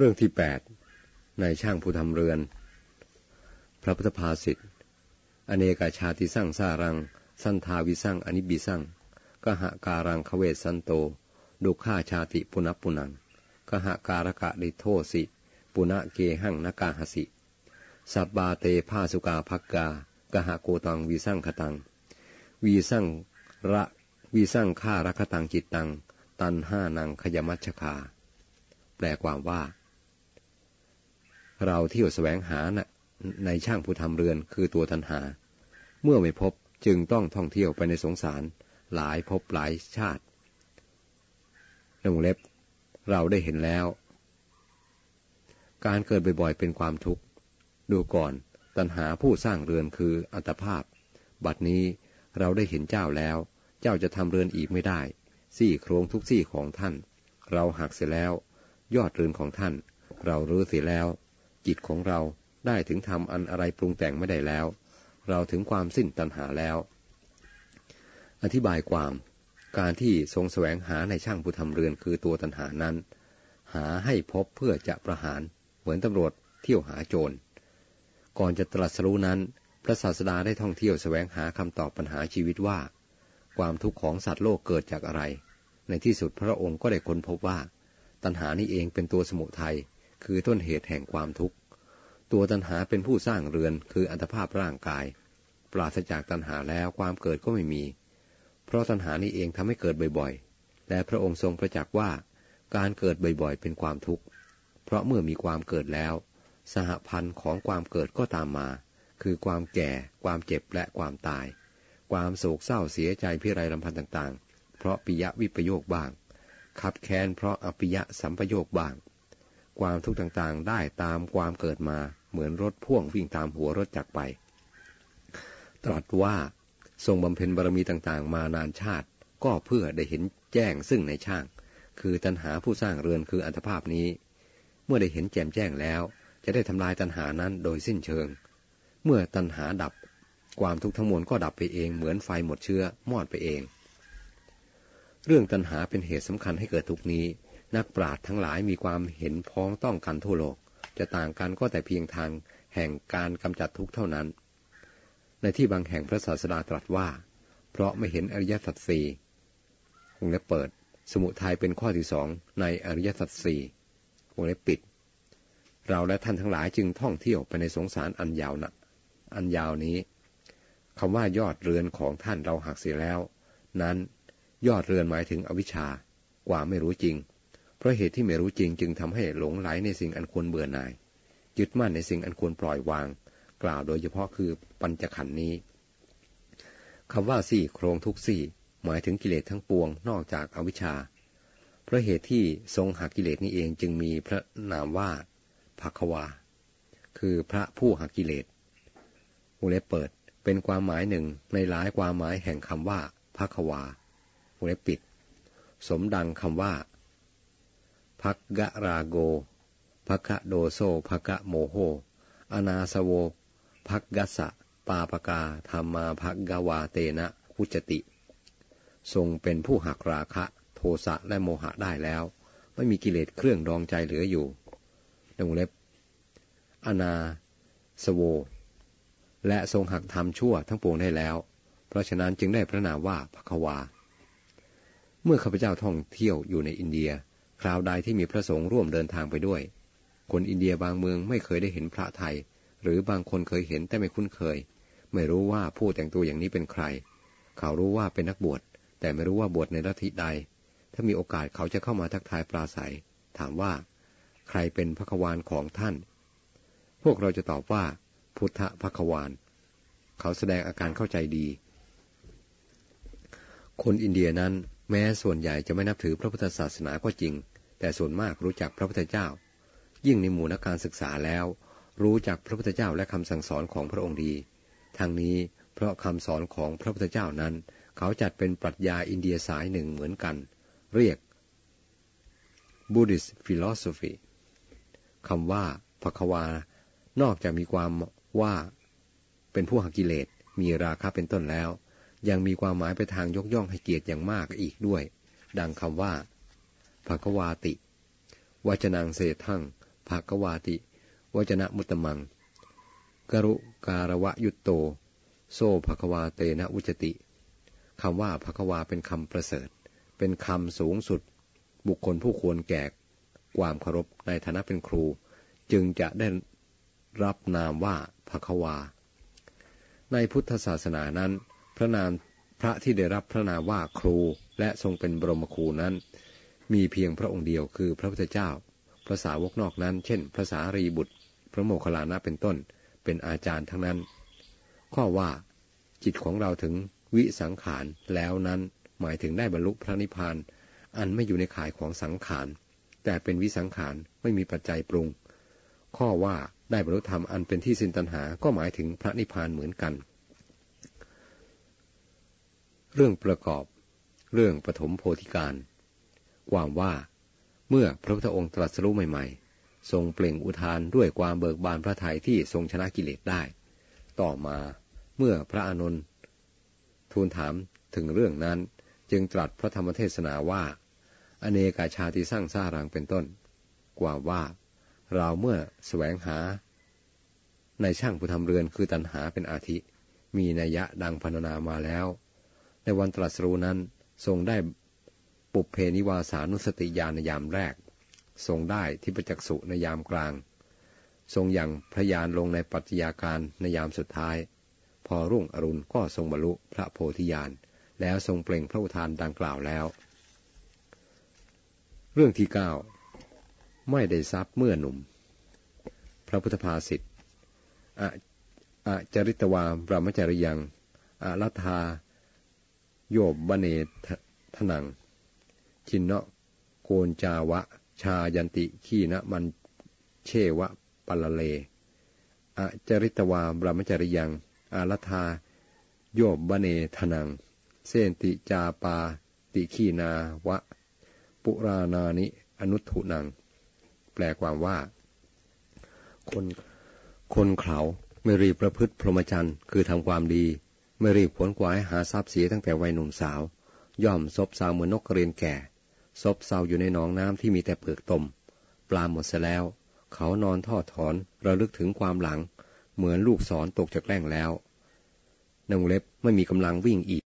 เรื่องที่แปดในช่างผู้ทำเรือน พระพุทธภาษิตอเนกาชาติสั่งสารัง สันทาวิสั่งอนิบิสั่งกหะการังคเวสันโต ดุข้าชาติปุณปุนังกหะการกะดิโทสิ ปุณะเกหังนกาหสิ สับบาเตภาสุกาภักกากหะโกตังวิสั่งคตัง วีสั่งระวีสั่งฆ่ารักตังจิตตัง ตันห้านังขยมัชคา แปลความว่า เราเที่ยวแสวงหานะในช่างผู้ทำเรือนคือตัวตันหา เมื่อไม่พบจึงต้องท่องเที่ยวไปในสงสาร หลายพบหลายชาตินงเล็บ เราได้เห็นแล้ว การเกิดบ่อยๆเป็นความทุกข์ ดูก่อนตันหาผู้สร้างเรือนคืออัตภาพ บัดนี้เราได้เห็นเจ้าแล้ว เจ้าจะทำเรือนอีกไม่ได้ ซี่โครงทุกซี่ของท่าน เราหักเสียแล้ว ยอดเรือนของท่าน เรารู้อเสียแล้ว จิตของเราได้ถึงทำอันอะไรปรุงแต่งไม่ได้แล้ว เราถึงความสิ้นตัณหาแล้ว อธิบายความการที่ทรงแสวงหาในช่างผู้ทำเรือนคือตัวตัณหานั้น หาให้พบเพื่อจะประหารเหมือนตำรวจเที่ยวหาโจร ก่อนจะตรัสรู้นั้น พระศาสดาได้ท่องเที่ยวแสวงหาคำตอบปัญหาชีวิตว่า ความทุกข์ของสัตว์โลกเกิดจากอะไร ในที่สุดพระองค์ก็ได้ค้นพบว่า ตัณหานี้เองเป็นตัวสมุทัย คือต้นเหตุแห่งความทุกข์ ตัวตัณหาเป็นผู้สร้างเรือนคืออัตภาพร่างกาย ปราศจากตัณหาแล้วความเกิดก็ไม่มี เพราะตัณหานี้เองทำให้เกิดบ่อยๆ และพระองค์ทรงประจักษ์ว่า การเกิดบ่อยๆ เป็นความทุกข์ เพราะเมื่อมีความเกิดแล้ว สหพันธ์ของความเกิดก็ตามมา คือความแก่ ความเจ็บและความตาย ความโศกเศร้าเสียใจพิไรลำพันธ์ต่างๆ เพราะปิยะวิปโยคบ้าง ขับแค้นเพราะอปิยะสัมปโยคบ้าง ความทุกข์ต่างๆ ได้ตามความเกิดมาเหมือนรถพ่วงวิ่งตามหัวรถจักรไป ตรัสว่าทรงบำเพ็ญบารมีต่างๆ มานานชาติ ก็เพื่อได้เห็นแจ้งซึ่งในช่าง คือตัณหาผู้สร้างเรือนคืออัตภาพนี้ เมื่อได้เห็นแจ่มแจ้งแล้ว จะได้ทำลายตัณหานั้นโดยสิ้นเชิง เมื่อตัณหาดับ ความทุกข์ทั้งมวลก็ดับไปเองเหมือนไฟหมดเชื้อมอดไปเอง เรื่องตัณหาเป็นเหตุสำคัญให้เกิดทุกนี้ นักปราชญ์ทั้งหลายมีความเห็นพ้องต้องกันทั่วโลก จะต่างกันก็แต่เพียงทางแห่งการกำจัดทุกข์เท่านั้น ในที่บางแห่งพระศาสดาตรัสว่า เพราะไม่เห็นอริยสัจสี่วงเล็บเปิด สมุทัยเป็นข้อที่สองในอริยสัจสี่วงเล็บปิด เราและท่านทั้งหลายจึงท่องเที่ยวไปในสงสารอันยาวนะอันยาวนี้คำว่ายอดเรือนของท่านเราหักเสียแล้ว นั้นยอดเรือนหมายถึงอวิชชากว่าไม่รู้จริง เพราะเหตุที่ไม่รู้จริงจึงทำให้หลงไหลในสิ่งอันควรเบื่อหน่าย ยึดมั่นในสิ่งอันควรปล่อยวาง กล่าวโดยเฉพาะคือปัญจขันธ์นี้คำว่าสี่โครงทุกสี่ หมายถึงกิเลสทั้งปวงนอกจากอวิชชา เพราะเหตุที่ทรงหักกิเลสนี้เองจึงมีพระนามว่าภควา คือพระผู้หักกิเลสวงเล็บเปิดเป็นความหมายหนึ่งในหลายความหมายแห่งคำว่าภควา วงเล็บปิด สมดังคำว่า ภักกะราโกภักะโดโซภักะโมโห อนาสโวภักกัสะ ปาปกาธรรมาภักกวาเตนะอุจติ ทรงเป็นผู้หักราคะ โทสะและโมหะได้แล้ว ไม่มีกิเลสเครื่องดองใจเหลืออยู่ในวงเล็บ อนาสโว และทรงหักทำชั่วทั้งปวงได้แล้ว เพราะฉะนั้นจึงได้พระนามว่าภควา เมื่อข้าพเจ้าท่องเที่ยวอยู่ในอินเดีย คราวใดที่มีพระสงฆ์ร่วมเดินทางไปด้วย คนอินเดียบางเมืองไม่เคยได้เห็นพระไทย หรือบางคนเคยเห็นแต่ไม่คุ้นเคย ไม่รู้ว่าผู้แต่งตัวอย่างนี้เป็นใคร เขารู้ว่าเป็นนักบวช แต่ไม่รู้ว่าบวชในลัทธิใด ถ้ามีโอกาสเขาจะเข้ามาทักทายปราศัย ถามว่า ใครเป็นพระควานของท่าน พวกเราจะตอบว่า พุทธพระควานเขาแสดงอาการเข้าใจดี คนอินเดียนั้น แม้ส่วนใหญ่จะไม่นับถือพระพุทธศาสนาก็จริง แต่ส่วนมากรู้จักพระพุทธเจ้า ยิ่งในหมู่นักการศึกษาแล้ว รู้จักพระพุทธเจ้าและคำสั่งสอนของพระองค์ดี ทางนี้เพราะคำสอนของพระพุทธเจ้านั้น เขาจัดเป็นปรัชญาอินเดียสายหนึ่งเหมือนกัน เรียก Buddhist philosophy คำว่าภควานอกจากมีความว่า เป็นผู้หักกิเลสมีราคะเป็นต้นแล้ว ยังมีความหมายไปทางยกย่องให้เกียรติอย่างมากอีกด้วย ดังคำว่าภควาติวจนังเศทังภากวาติวจนะมุตมัง กรุการวะยุตโต โซภควาเตนะอุจติคำว่าภควาเป็นคำประเสริฐ เป็นคำสูงสุด บุคคลผู้ควรแก่ความเคารพในฐานะเป็นครู จึงจะได้รับนามว่าภควา ในพุทธศาสนานั้น พระนามพระที่ได้รับพระนามว่าครูและทรงเป็นบรมครูนั้น มีเพียงพระองค์เดียวคือพระพุทธเจ้าพระสาวกนอกนั้น เช่นพระสารีบุตร พระโมคคัลลานะเป็นต้น เป็นอาจารย์ทั้งนั้น ข้อว่าจิตของเราถึงวิสังขารแล้วนั้นหมายถึงได้บรรลุพระนิพพาน อันไม่อยู่ในข่ายของสังขาร แต่เป็นวิสังขารไม่มีปัจจัยปรุง ข้อว่าได้บรรลุธรรมอันเป็นที่สิ้นตัณหาก็หมายถึงพระนิพพานเหมือนกัน เรื่องประกอบ เรื่องปฐมโพธิการ ความว่า เมื่อพระพุทธองค์ตรัสรู้ใหม่ ๆ ทรงเปล่งอุทานด้วยความเบิกบานพระทัยที่ทรงชนะกิเลสได้ ต่อมาเมื่อพระอานนท์ทูลถามถึงเรื่องนั้นจึงตรัสพระธรรมเทศนาว่า อเนกาชาติสร้างสร้ารังเป็นต้น กว่าว่า เราเมื่อแสวงหา ในช่างผู้ทำเรือนคือตันหาเป็นอาทิ มีนัยยะดังพรรณนามาแล้ว ในวันตรัสรู้นั้นทรงได้ปุเพนิวาสานุสติญาณในยามแรก ทรงได้ที่ประจักษุในยามกลาง ทรงอย่างพระยานลงในปัจจัยาการในยามสุดท้าย พอรุ่งอรุณก็ทรงบรรลุพระโพธิญาณ แล้วทรงเปล่งพระอุทานดังกล่าวแล้ว เรื่องที่เก้าไม่ได้ทรัพย์เมื่อหนุ่ม พระพุทธภาษิตอะจริตวาบรมจริยังอรัธา โยบบเนทนัง ชินเนาะโกนจาวะ ชายันติขีนะมันเชวะปลเลอะจริตวาบรมจริยัง อารัธา โยบบเนทนัง เสนติจาปา ติขีนาวะ ปุรานานิ อนุทุนัง แปลความว่า คน คนเขาไม่รีประพฤติพรหมจรรย์ คือทำความดี ไม่รีบขวนขวายหาทรัพย์เสียตั้งแต่วัยหนุ่มสาว ย่อมซบเซาเหมือนนกกระเรียนแก่ ซบเซาอยู่ในหนองน้ำที่มีแต่เปลือกตม ปลาหมดเสียแล้ว เขานอนทอดถอนระลึกถึงความหลัง เหมือนลูกศรตกจากแร่งแล้วนงเล็บไม่มีกำลังวิ่งอีก